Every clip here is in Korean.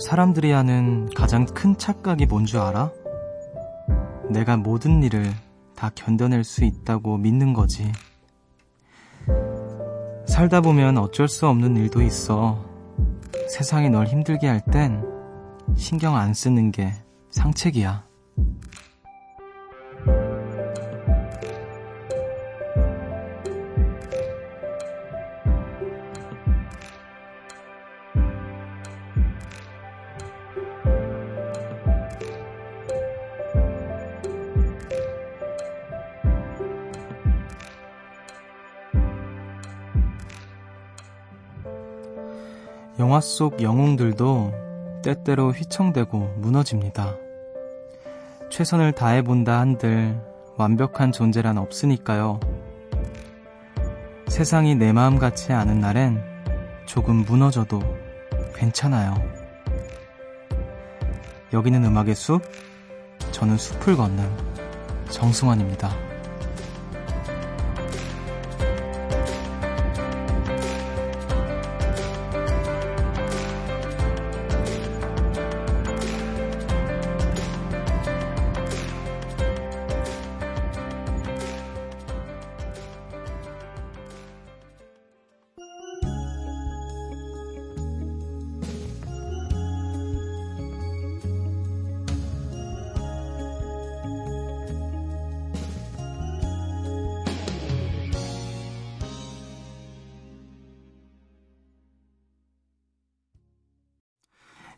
사람들이 하는 가장 큰 착각이 뭔 줄 알아? 내가 모든 일을 다 견뎌낼 수 있다고 믿는 거지. 살다 보면 어쩔 수 없는 일도 있어. 세상이 널 힘들게 할 땐 신경 안 쓰는 게 상책이야. 영화 속 영웅들도 때때로 휘청대고 무너집니다. 최선을 다해본다 한들 완벽한 존재란 없으니까요. 세상이 내 마음 같지 않은 날엔 조금 무너져도 괜찮아요. 여기는 음악의 숲, 저는 숲을 걷는 정승환입니다.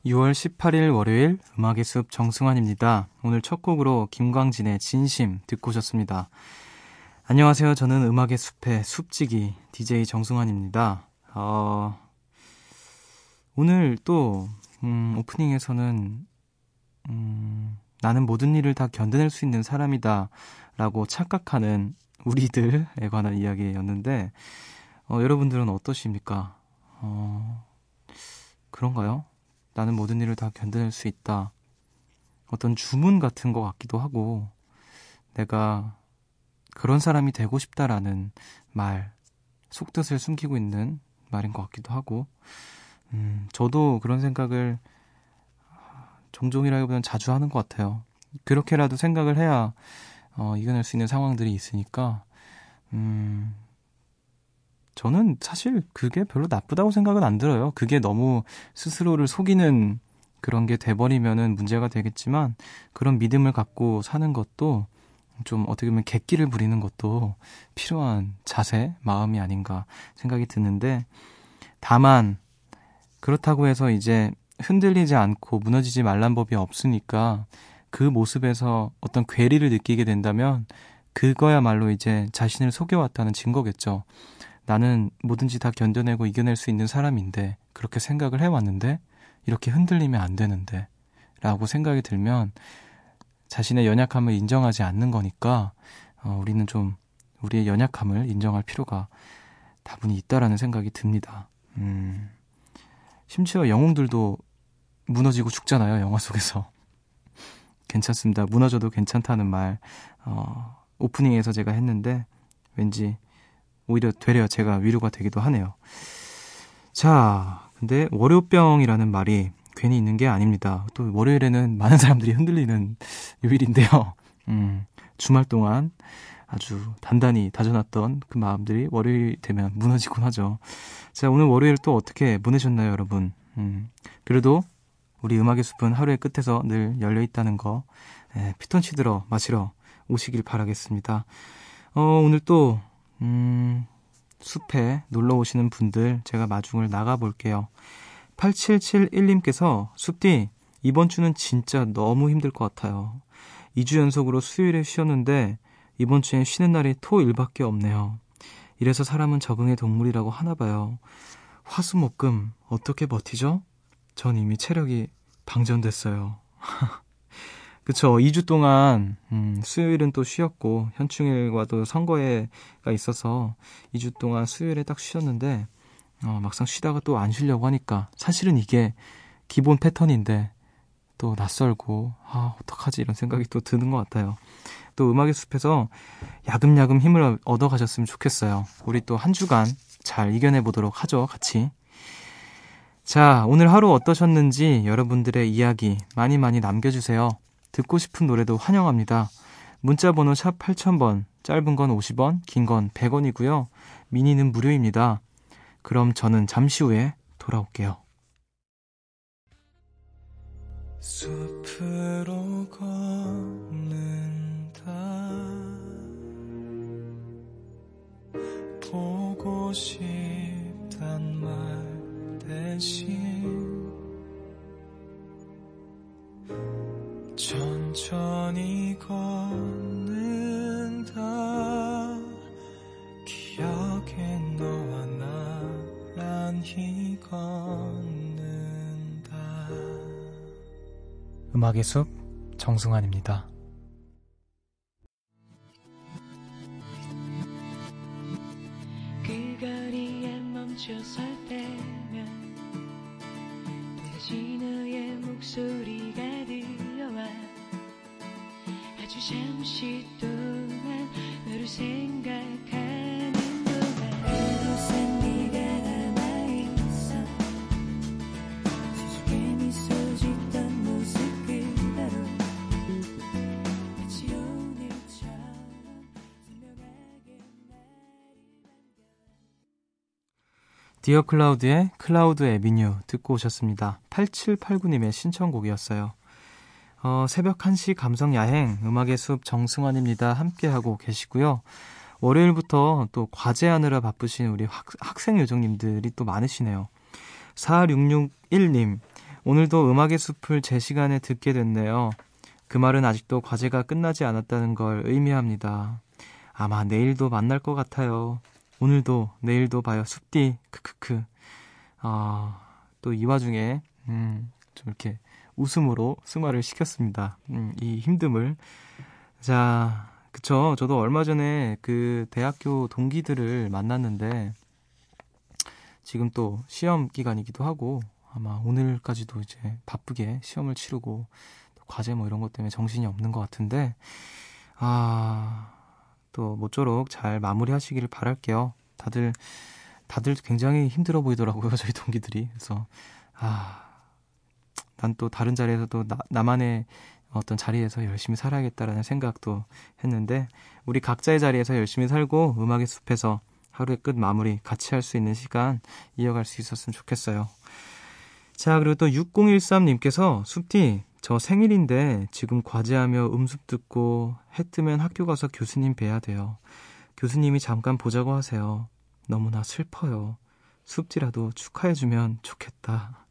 (6월 18일) 월요일 음악의 숲 정승환입니다. 오늘 첫 곡으로 김광진의 진심 듣고 오셨습니다. 안녕하세요. 저는 음악의 숲의 숲지기 DJ 정승환입니다. 어, 오늘 또 음, 오프닝에서는 음, 나는 모든 일을 다 견뎌낼 수 있는 사람이다 라고 착각하는 우리들에 관한 이야기였는데 어, 여러분들은 어떠십니까? 어, 그런가요? 나는 모든 일을 다 견뎌낼 수 있다. 어떤 주문 같은 것 같기도 하고, 내가 그런 사람이 되고 싶다라는 말, 속뜻을 숨기고 있는 말인 것 같기도 하고, 음, 저도 그런 생각을 종종이라기보다는 자주 하는 것 같아요. 그렇게라도 생각을 해야 어, 이겨낼 수 있는 상황들이 있으니까, 음, 저는 사실 그게 별로 나쁘다고 생각은 안 들어요. 그게 너무 스스로를 속이는 그런 게 돼버리면은 문제가 되겠지만 그런 믿음을 갖고 사는 것도 좀 어떻게 보면 객기를 부리는 것도 필요한 자세, 마음이 아닌가 생각이 드는데 다만 그렇다고 해서 이제 흔들리지 않고 무너지지 말란 법이 없으니까 그 모습에서 어떤 괴리를 느끼게 된다면 그거야말로 이제 자신을 속여왔다는 증거겠죠. 나는 뭐든지 다 견뎌내고 이겨낼 수 있는 사람인데 그렇게 생각을 해왔는데 이렇게 흔들리면 안 되는데 라고 생각이 들면 자신의 연약함을 인정하지 않는 거니까 어, 우리는 좀 우리의 연약함을 인정할 필요가 다분히 있다라는 생각이 듭니다. 음, 심지어 영웅들도 무너지고 죽잖아요, 영화 속에서. 괜찮습니다. 무너져도 괜찮다는 말, 어, 오프닝에서 제가 했는데, 왠지 오히려 되려 제가 위로가 되기도 하네요. 자, 근데 월요병이라는 말이 괜히 있는 게 아닙니다. 또 월요일에는 많은 사람들이 흔들리는 요일인데요. 음, 주말 동안 아주 단단히 다져놨던 그 마음들이 월요일 되면 무너지곤 하죠. 자, 오늘 월요일 또 어떻게 보내셨나요, 여러분? 음, 그래도 우리 음악의 숲은 하루의 끝에서 늘 열려 있다는 거, 예, 피톤치 들어 마시러 오시길 바라겠습니다. 어, 오늘 또 음, 숲에 놀러 오시는 분들 제가 마중을 나가 볼게요. 8771님께서 숲디 이번 주는 진짜 너무 힘들 것 같아요. 2주 연속으로 수요일에 쉬었는데 이번 주엔 쉬는 날이 토일밖에 없네요. 이래서 사람은 적응의 동물이라고 하나 봐요. 화수목금 어떻게 버티죠? 전 이미 체력이 방전됐어요. 그쵸. 2주 동안, 음, 수요일은 또 쉬었고, 현충일과도 선거회가 있어서 2주 동안 수요일에 딱 쉬었는데, 어, 막상 쉬다가 또 안 쉬려고 하니까, 사실은 이게 기본 패턴인데, 또 낯설고, 아, 어떡하지? 이런 생각이 또 드는 것 같아요. 또 음악의 숲에서 야금야금 힘을 얻어 가셨으면 좋겠어요. 우리 또 한 주간 잘 이겨내 보도록 하죠, 같이. 자, 오늘 하루 어떠셨는지 여러분들의 이야기 많이 많이 남겨주세요. 듣고 싶은 노래도 환영합니다. 문자 번호 샵 8000번, 짧은 건 50원, 긴 건 100원이고요. 미니는 무료입니다. 그럼 저는 잠시 후에 돌아올게요. 숲으로 걷는다 보고 싶단 말 대신 천천히 걷는다 기억에 너와 나란히 걷는다 음악의 숲 정승환입니다. 그 거리에 멈춰 설 때면 다시 너의 목소리 잠시 동안 너를 생각하는 동안 그곳엔 네가 남아있어 수줍게 미소 짓던 모습 그대로 마치 오늘처럼 선명하게 디어 클라우드의 Cloud Avenue 듣고 오셨습니다. 8789님의 신청곡이었어요. 어, 새벽 1시 감성 야행 음악의 숲 정승환입니다. 함께하고 계시고요. 월요일부터 또 과제하느라 바쁘신 우리 학, 학생 요정님들이 또 많으시네요. 4661님, 오늘도 음악의 숲을 제 시간에 듣게 됐네요. 그 말은 아직도 과제가 끝나지 않았다는 걸 의미합니다. 아마 내일도 만날 것 같아요. 오늘도 내일도 봐요. 숲디 크크크. 아, 또 이 와중에 음, 좀 이렇게 웃음으로 승화를 시켰습니다. 음, 이 힘듦을. 자, 그쵸. 저도 얼마 전에 그 대학교 동기들을 만났는데 지금 또 시험 기간이기도 하고 아마 오늘까지도 이제 바쁘게 시험을 치르고 과제 뭐 이런 것 때문에 정신이 없는 것 같은데 아, 또 모쪼록 잘 마무리 하시기를 바랄게요. 다들 다들 굉장히 힘들어 보이더라고요, 저희 동기들이. 그래서 아, 난 또 다른 자리에서도 나, 나만의 어떤 자리에서 열심히 살아야겠다라는 생각도 했는데 우리 각자의 자리에서 열심히 살고 음악의 숲에서 하루의 끝 마무리 같이 할 수 있는 시간 이어갈 수 있었으면 좋겠어요. 자, 그리고 또 6013님께서 숲디 저 생일인데 지금 과제하며 음습 듣고 해 뜨면 학교 가서 교수님 뵈야 돼요. 교수님이 잠깐 보자고 하세요. 너무나 슬퍼요. 숲지라도 축하해주면 좋겠다.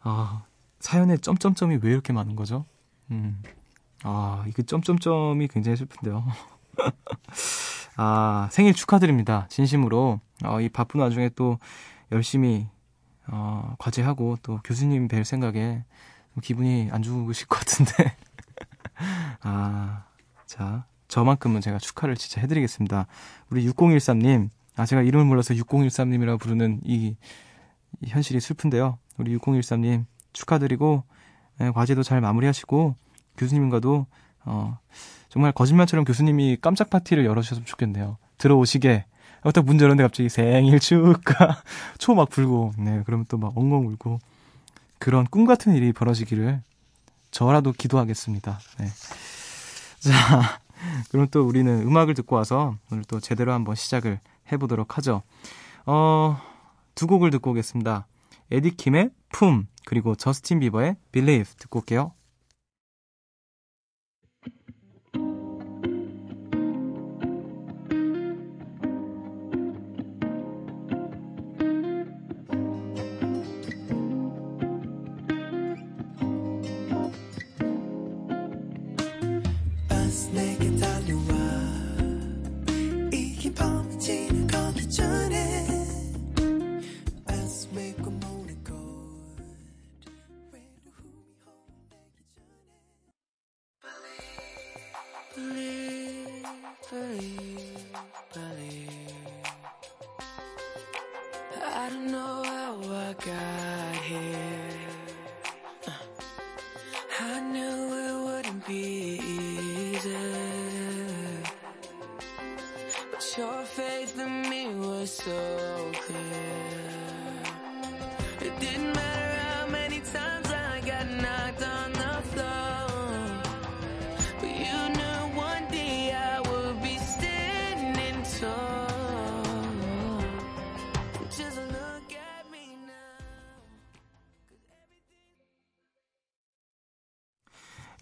아, 사연에 점점점이 왜 이렇게 많은 거죠? 음. 아, 이거 점점점이 굉장히 슬픈데요. 아, 생일 축하드립니다. 진심으로. 어, 이 바쁜 와중에 또 열심히, 어, 과제하고 또 교수님 뵐 생각에 기분이 안 좋으실 것 같은데. 아, 자, 저만큼은 제가 축하를 진짜 해드리겠습니다. 우리 6013님, 아, 제가 이름을 몰라서 6013님이라고 부르는 이, 이 현실이 슬픈데요. 우리 6013님, 축하드리고, 예, 과제도 잘 마무리하시고, 교수님과도, 어, 정말 거짓말처럼 교수님이 깜짝 파티를 열어주셨으면 좋겠네요. 들어오시게. 어, 딱문 열었는데 갑자기 생일 축하. 초 막 불고, 네, 그러면 또 막 엉엉 울고. 그런 꿈 같은 일이 벌어지기를 저라도 기도하겠습니다. 네. 자, 그럼 또 우리는 음악을 듣고 와서 오늘 또 제대로 한번 시작을 해보도록 하죠. 어, 두 곡을 듣고 오겠습니다. 에디킴의 품, 그리고 저스틴 비버의 Believe 듣고 올게요.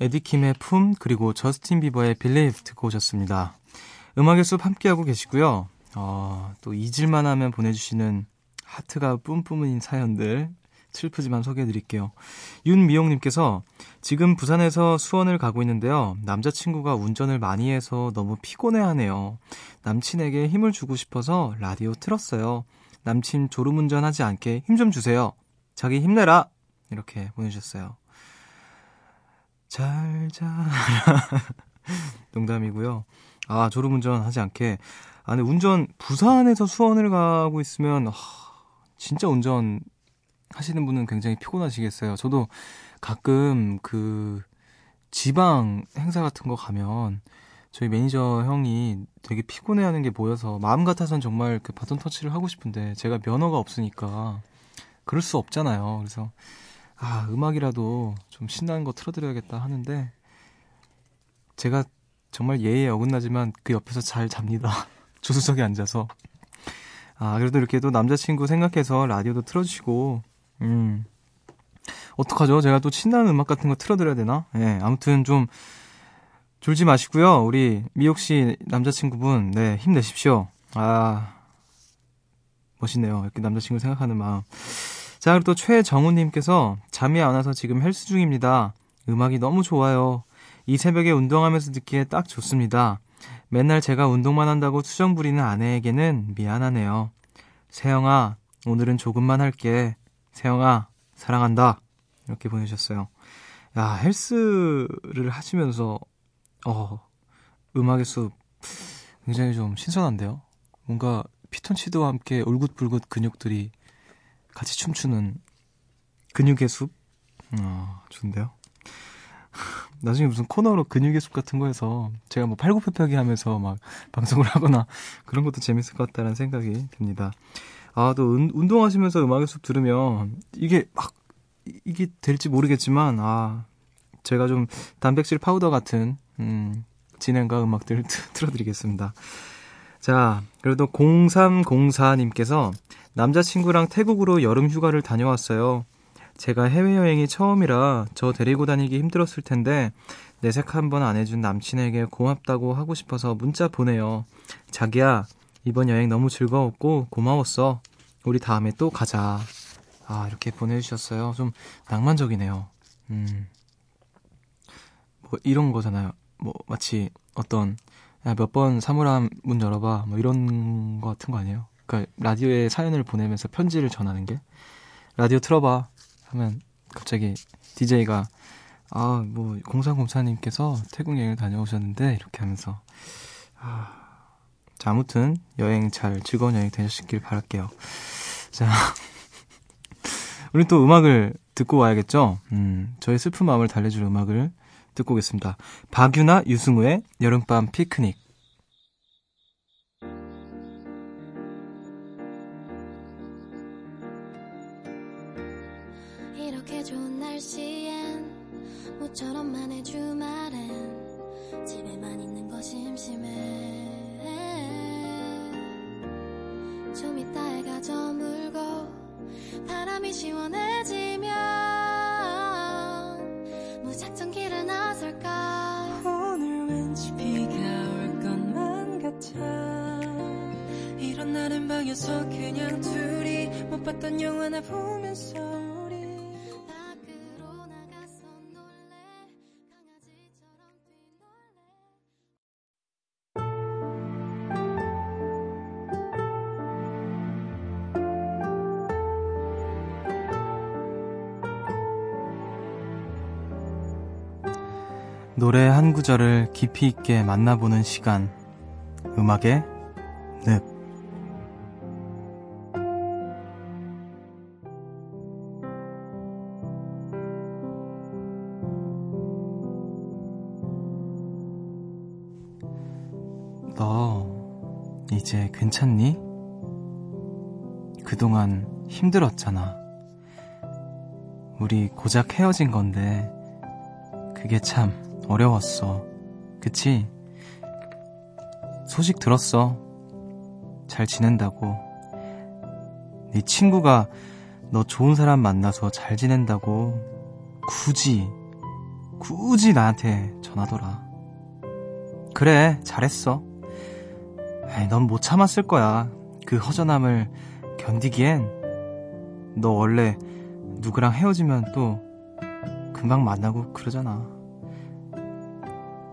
에디킴의 품, 그리고 저스틴 비버의 빌리브 듣고 오셨습니다. 음악의 숲 함께하고 계시고요. 어, 또 잊을만 하면 보내주시는 하트가 뿜뿜인 사연들 슬프지만 소개해드릴게요. 윤미용님께서 지금 부산에서 수원을 가고 있는데요. 남자친구가 운전을 많이 해서 너무 피곤해하네요. 남친에게 힘을 주고 싶어서 라디오 틀었어요. 남친 졸음운전하지 않게 힘 좀 주세요. 자기 힘내라! 이렇게 보내주셨어요. 잘 자. 농담이고요. 아, 졸음운전 하지 않게. 아, 근데 운전, 부산에서 수원을 가고 있으면, 하, 진짜 운전 하시는 분은 굉장히 피곤하시겠어요. 저도 가끔 그 지방 행사 같은 거 가면 저희 매니저 형이 되게 피곤해하는 게 보여서 마음 같아선 정말 그 바톤 터치를 하고 싶은데 제가 면허가 없으니까 그럴 수 없잖아요. 그래서 아 음악이라도 좀 신나는 거 틀어드려야겠다 하는데 제가 정말 예의에 어긋나지만 그 옆에서 잘 잡니다. 조수석에 앉아서 아 그래도 이렇게 또 남자친구 생각해서 라디오도 틀어주시고 음. 어떡하죠? 제가 또 신나는 음악 같은 거 틀어드려야 되나? 예, 네, 아무튼 좀 졸지 마시고요. 우리 미옥 씨 남자친구분, 네, 힘내십시오. 아, 멋있네요. 이렇게 남자친구 생각하는 마음. 자, 그리고 또 최정우님께서 잠이 안 와서 지금 헬스 중입니다. 음악이 너무 좋아요. 이 새벽에 운동하면서 듣기에 딱 좋습니다. 맨날 제가 운동만 한다고 투정 부리는 아내에게는 미안하네요. 세영아, 오늘은 조금만 할게. 세영아, 사랑한다. 이렇게 보내주셨어요. 야, 헬스를 하시면서, 어, 음악의 숲 굉장히 좀 신선한데요? 뭔가 피톤치드와 함께 울긋불긋 근육들이 같이 춤추는 근육의 숲? 어, 좋은데요? 나중에 무슨 코너로 근육의 숲 같은 거 해서 제가 뭐 팔굽혀펴기 하면서 막 방송을 하거나 그런 것도 재밌을 것 같다는 생각이 듭니다. 아, 또 운, 운동하시면서 음악의 숲 들으면 이게 막 이게 될지 모르겠지만 아, 제가 좀 단백질 파우더 같은 음, 진행과 음악들 틀어드리겠습니다. 자, 그래도 0304님께서 남자친구랑 태국으로 여름 휴가를 다녀왔어요. 제가 해외여행이 처음이라 저 데리고 다니기 힘들었을 텐데 내색 한번 안 해준 남친에게 고맙다고 하고 싶어서 문자 보내요. 자기야, 이번 여행 너무 즐거웠고 고마웠어. 우리 다음에 또 가자. 아, 이렇게 보내주셨어요. 좀 낭만적이네요. 음. 뭐, 이런 거잖아요. 뭐, 마치 어떤, 몇 번 사물함 문 열어봐. 뭐, 이런 거 같은 거 아니에요? 그니까, 라디오에 사연을 보내면서 편지를 전하는 게. 라디오 틀어봐. 하면, 갑자기, DJ가, 아, 뭐, 0304님께서 태국 여행을 다녀오셨는데, 이렇게 하면서, 아, 자, 아무튼 여행 잘 즐거운 여행 되셨길 바랄게요. 자, 우리 또 음악을 듣고 와야겠죠? 음, 저의 슬픈 마음을 달래줄 음악을 듣고 오겠습니다. 박유나 유승우의 여름밤 피크닉. 이렇게 좋은 날씨엔 모처럼만의 주말엔 집에만 있는 거 심심해 좀 이따 해가 저물고 바람이 시원해지 방에서 그냥 둘이 못 봤던 영화나 보면서 노래 한 구절을 깊이 있게 만나보는 시간. 음악의 너, 이제 괜찮니? 그동안 힘들었잖아. 우리 고작 헤어진 건데, 그게 참 어려웠어. 그치? 소식 들었어. 잘 지낸다고. 네 친구가 너 좋은 사람 만나서 잘 지낸다고 굳이 굳이 나한테 전하더라. 그래, 잘했어. 넌 못 참았을 거야. 그 허전함을 견디기엔 너 원래 누구랑 헤어지면 또 금방 만나고 그러잖아.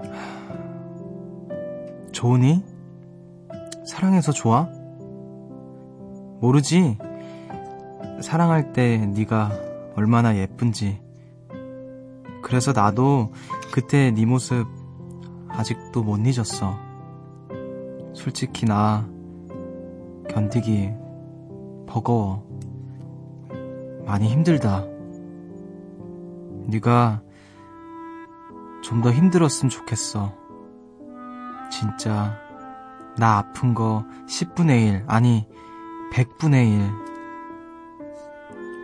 좋으니? 사랑해서 좋아? 모르지? 사랑할 때 네가 얼마나 예쁜지. 그래서 나도 그때 네 모습 아직도 못 잊었어. 솔직히 나 견디기 버거워. 많이 힘들다. 네가 좀 더 힘들었으면 좋겠어. 진짜 나 아픈 거 10분의 1 아니 100분의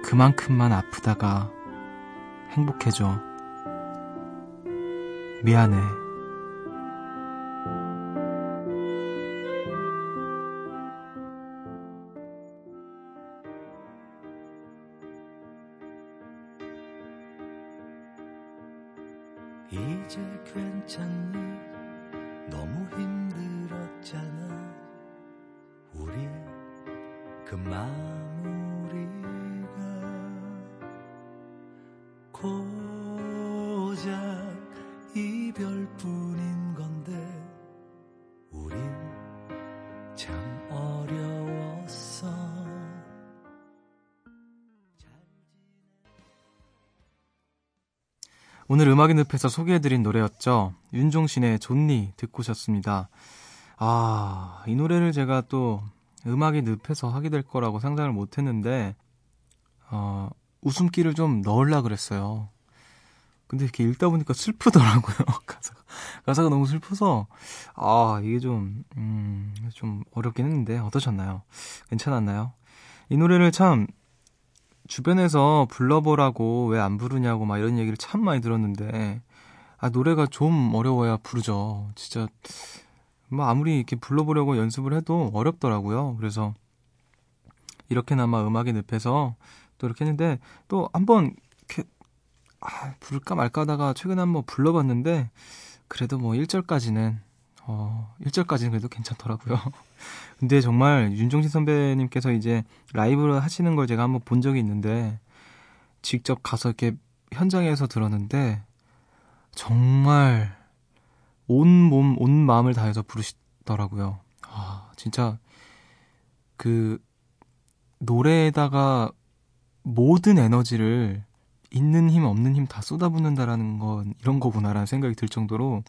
1 그만큼만 아프다가 행복해져. 미안해. 이제 괜찮니? 너무 힘들었잖아. 우리 그마 오늘 음악의 늪에서 소개해드린 노래였죠. 윤종신의 존니 듣고 오셨습니다. 아, 이 노래를 제가 또 음악의 늪에서 하게 될 거라고 상상을 못 했는데, 어, 웃음기를 좀 넣으려 그랬어요. 근데 이렇게 읽다 보니까 슬프더라고요. 가사가, 가사가 너무 슬퍼서, 아, 이게 좀, 음, 좀 어렵긴 했는데, 어떠셨나요? 괜찮았나요? 이 노래를 참, 주변에서 불러보라고 왜 안 부르냐고 막 이런 얘기를 참 많이 들었는데, 아, 노래가 좀 어려워야 부르죠. 진짜, 뭐 아무리 이렇게 불러보려고 연습을 해도 어렵더라고요. 그래서, 이렇게나마 음악의 늪에서 또 이렇게 했는데, 또 한번, 이렇게, 아, 부를까 말까 하다가 최근에 한번 불러봤는데, 그래도 뭐 1절까지는, 어, 1절까지는 그래도 괜찮더라고요. 근데 정말 윤종신 선배님께서 이제 라이브를 하시는 걸 제가 한번 본 적이 있는데 직접 가서 이렇게 현장에서 들었는데 정말 온 몸, 온 마음을 다해서 부르시더라고요. 아, 진짜 그 노래에다가 모든 에너지를 있는 힘, 없는 힘 다 쏟아붓는다라는 건 이런 거구나라는 생각이 들 정도로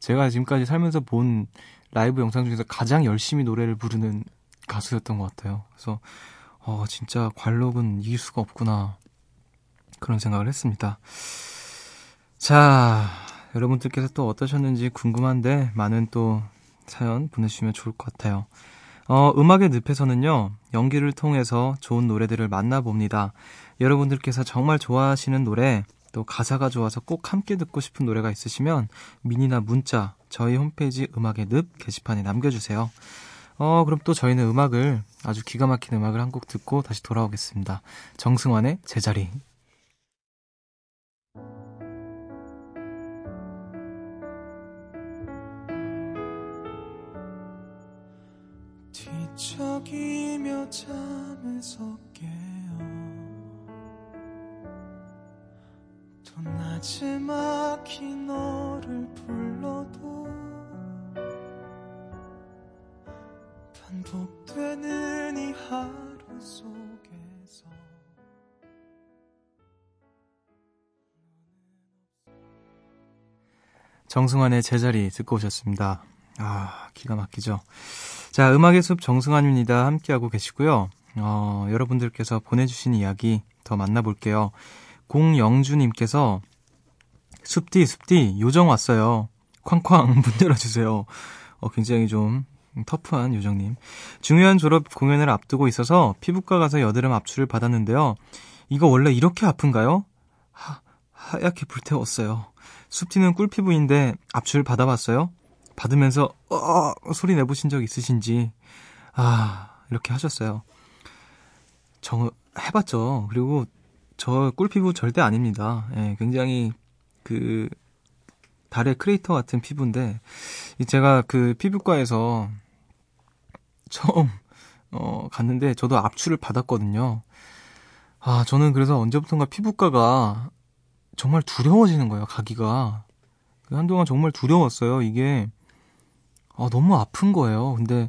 제가 지금까지 살면서 본 라이브 영상 중에서 가장 열심히 노래를 부르는 가수였던 것 같아요. 그래서 어, 진짜 관록은 이길 수가 없구나 그런 생각을 했습니다. 자, 여러분들께서 또 어떠셨는지 궁금한데 많은 또 사연 보내주시면 좋을 것 같아요. 어, 음악의 늪에서는요, 연기를 통해서 좋은 노래들을 만나봅니다. 여러분들께서 정말 좋아하시는 노래, 또 가사가 좋아서 꼭 함께 듣고 싶은 노래가 있으시면 미니나 문자 저희 홈페이지 음악의 늪 게시판에 남겨주세요. 어, 그럼 또 저희는 음악을 아주 기가 막힌 음악을 한 곡 듣고 다시 돌아오겠습니다. 정승환의 제자리. 뒤척이며 잠에서 또 나지막히 너를 불러도 반복되는 이 하루 속에서 정승환의 제자리 듣고 오셨습니다. 아, 기가 막히죠. 자, 음악의 숲 정승환입니다. 함께하고 계시고요. 어, 여러분들께서 보내주신 이야기 더 만나볼게요. 공영주님께서 숲디 숲디 요정 왔어요. 쾅쾅 문 열어주세요. 어, 굉장히 좀 터프한 요정님. 중요한 졸업 공연을 앞두고 있어서 피부과 가서 여드름 압출을 받았는데요. 이거 원래 이렇게 아픈가요? 하, 하얗게 불태웠어요. 숲디는 꿀피부인데 압출 받아봤어요? 받으면서 어 소리 내보신 적 있으신지 아 이렇게 하셨어요. 정 해봤죠. 그리고 저 꿀피부 절대 아닙니다. 예, 굉장히 그 달의 크레이터 같은 피부인데 제가 그 피부과에서 처음 어 갔는데 저도 압출을 받았거든요. 아, 저는 그래서 언제부턴가 피부과가 정말 두려워지는 거예요, 가기가. 한동안 정말 두려웠어요. 이게 아, 너무 아픈 거예요. 근데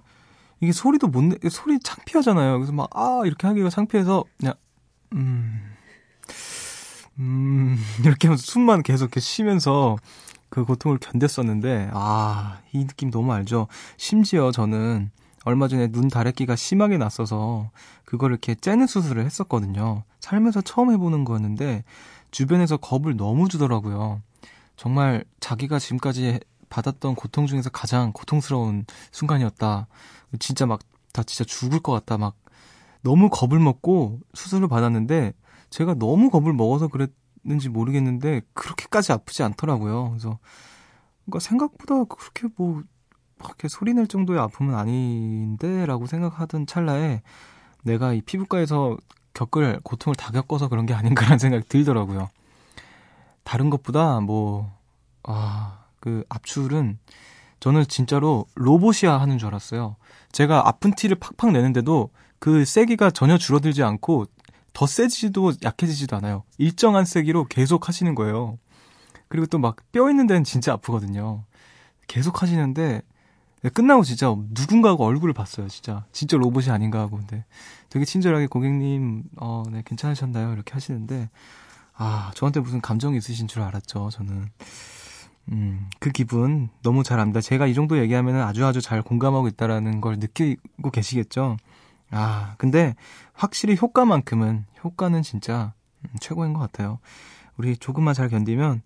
이게 소리도 못 내, 소리 창피하잖아요. 그래서 막, 아, 이렇게 하기가 창피해서, 그냥, 음, 음, 이렇게 숨만 계속 쉬면서 그 고통을 견뎠었는데, 아, 이 느낌 너무 알죠? 심지어 저는 얼마 전에 눈 다래끼가 심하게 났어서 그거를 이렇게 째는 수술을 했었거든요. 살면서 처음 해보는 거였는데, 주변에서 겁을 너무 주더라고요. 정말 자기가 지금까지 받았던 고통 중에서 가장 고통스러운 순간이었다. 진짜 막, 다 진짜 죽을 것 같다. 막, 너무 겁을 먹고 수술을 받았는데, 제가 너무 겁을 먹어서 그랬는지 모르겠는데, 그렇게까지 아프지 않더라고요. 그래서, 그러니까 생각보다 그렇게 뭐, 그렇게 소리 낼 정도의 아픔은 아닌데, 라고 생각하던 찰나에, 내가 이 피부과에서 겪을 고통을 다 겪어서 그런 게 아닌가라는 생각이 들더라고요. 다른 것보다 뭐, 아, 그 압출은 저는 진짜로 로봇이야 하는 줄 알았어요. 제가 아픈 티를 팍팍 내는데도 그 세기가 전혀 줄어들지 않고 더 세지지도 약해지지도 않아요. 일정한 세기로 계속 하시는 거예요. 그리고 또 막 뼈 있는 데는 진짜 아프거든요. 계속 하시는데 끝나고 진짜 누군가하고 얼굴을 봤어요. 진짜 진짜 로봇이 아닌가 하고 근데 되게 친절하게 고객님 어, 네 괜찮으셨나요? 이렇게 하시는데 아 저한테 무슨 감정이 있으신 줄 알았죠. 저는 음, 그 기분 너무 잘 압니다. 제가 이 정도 얘기하면 아주 아주 잘 공감하고 있다라는 걸 느끼고 계시겠죠? 아, 근데 확실히 효과만큼은, 효과는 진짜 음, 최고인 것 같아요. 우리 조금만 잘 견디면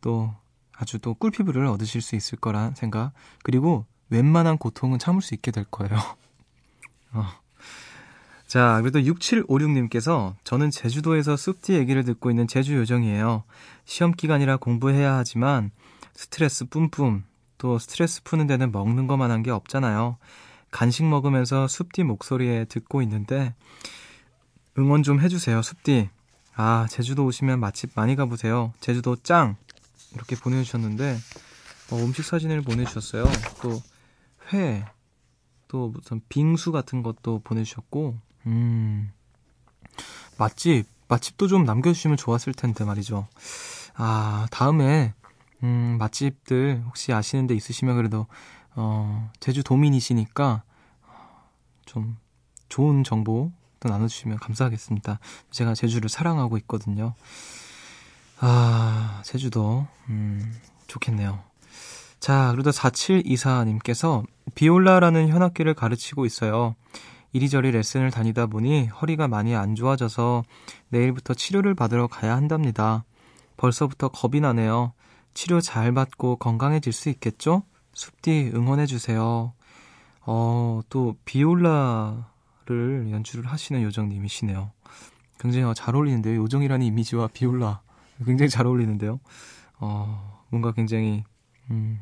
또 아주 또 꿀피부를 얻으실 수 있을 거란 생각. 그리고 웬만한 고통은 참을 수 있게 될 거예요. 어. 자, 그래도 6756님께서 저는 제주도에서 숲디 얘기를 듣고 있는 제주 요정이에요. 시험 기간이라 공부해야 하지만 스트레스 뿜뿜. 또 스트레스 푸는 데는 먹는 것만 한 게 없잖아요. 간식 먹으면서 숲디 목소리에 듣고 있는데 응원 좀 해주세요, 숲디. 아, 제주도 오시면 맛집 많이 가보세요. 제주도 짱! 이렇게 보내주셨는데, 어, 음식 사진을 보내주셨어요. 또, 회, 또 무슨 빙수 같은 것도 보내주셨고, 음, 맛집, 맛집도 좀 남겨주시면 좋았을 텐데 말이죠. 아, 다음에 음, 맛집들 혹시 아시는 데 있으시면 그래도 어, 제주 도민이시니까 좀 좋은 정보 또 나눠주시면 감사하겠습니다. 제가 제주를 사랑하고 있거든요. 아, 제주도, 음, 좋겠네요. 자, 그래도 4724님께서 비올라라는 현악기를 가르치고 있어요. 이리저리 레슨을 다니다 보니 허리가 많이 안 좋아져서 내일부터 치료를 받으러 가야 한답니다. 벌써부터 겁이 나네요. 치료 잘 받고 건강해질 수 있겠죠? 숲디 응원해주세요. 어, 또, 비올라를 연주를 하시는 요정님이시네요. 굉장히 잘 어울리는데요. 요정이라는 이미지와 비올라. 굉장히 잘 어울리는데요. 어, 뭔가 굉장히, 음,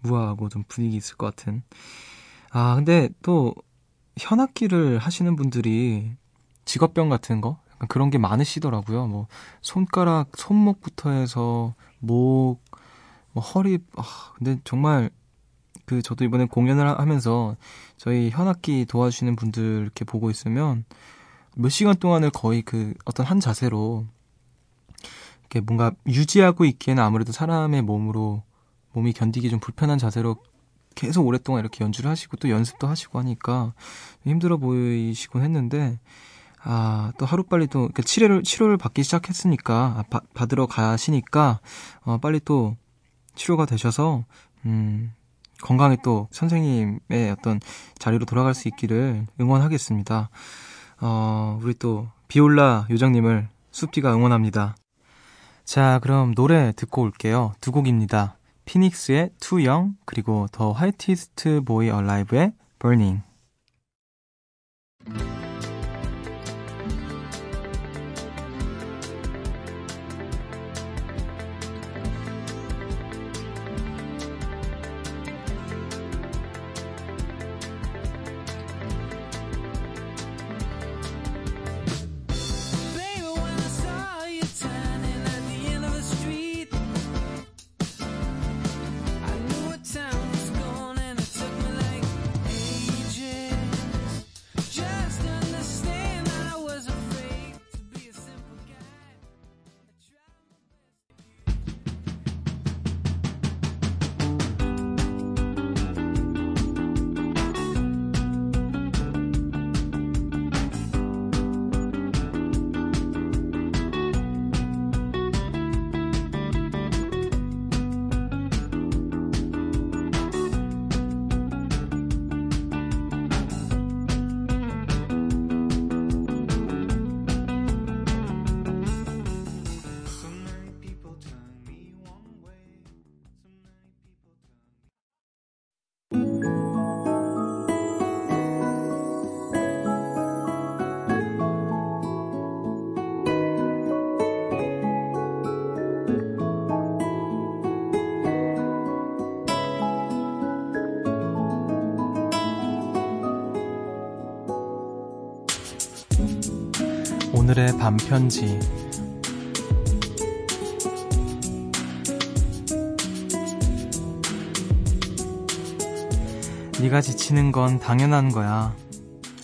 무화하고 좀 분위기 있을 것 같은. 아, 근데 또, 현악기를 하시는 분들이 직업병 같은 거? 그런 게 많으시더라고요. 뭐, 손가락, 손목부터 해서 목, 뭐 허리, 아, 근데 정말 그 저도 이번에 공연을 하면서 저희 현악기 도와주시는 분들 이렇게 보고 있으면 몇 시간 동안을 거의 그 어떤 한 자세로 이렇게 뭔가 유지하고 있기에는 아무래도 사람의 몸으로 몸이 견디기 좀 불편한 자세로 계속 오랫동안 이렇게 연주를 하시고 또 연습도 하시고 하니까 힘들어 보이시곤 했는데 아, 또 하루빨리 또, 치료를, 치료를 받기 시작했으니까, 아, 바, 받으러 가시니까, 어, 빨리 또 치료가 되셔서, 음, 건강히 또 선생님의 어떤 자리로 돌아갈 수 있기를 응원하겠습니다. 어, 우리 또 비올라 요정님을 숲디가 응원합니다. 자, 그럼 노래 듣고 올게요. 두 곡입니다. 피닉스의 Young, 그리고 더 화이티스트 보이 얼라이브의 Burning. 오늘의 밤편지 네가 지치는 건 당연한 거야.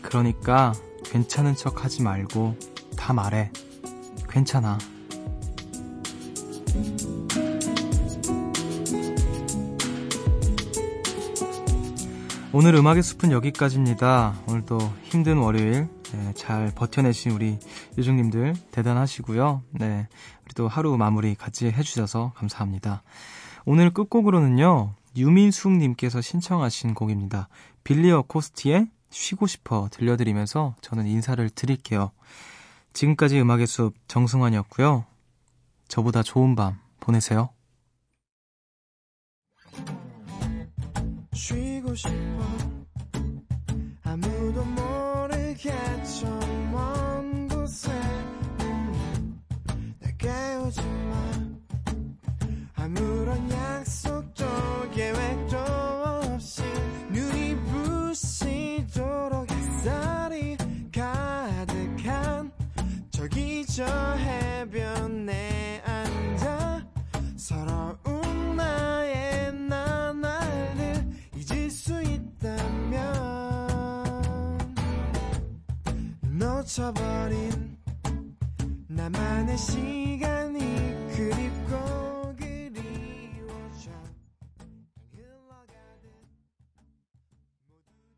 그러니까 괜찮은 척 하지 말고 다 말해. 괜찮아. 오늘 음악의 숲은 여기까지입니다. 오늘도 힘든 월요일 네, 잘 버텨내신 우리 요정님들 대단하시고요. 네, 우리 또 하루 마무리 같이 해주셔서 감사합니다. 오늘 끝곡으로는요. 유민숙님께서 신청하신 곡입니다. 빌리어 코스티의 쉬고 싶어 들려드리면서 저는 인사를 드릴게요. 지금까지 음악의 숲 정승환이었고요. 저보다 좋은 밤 보내세요. 쉬고 싶어 아무런 약속도 계획도 없이 눈이 부시도록 햇살이 가득한 저기 저 해변에 앉아 서러운 나의 나날을 잊을 수 있다면 놓쳐버린 나만의 시간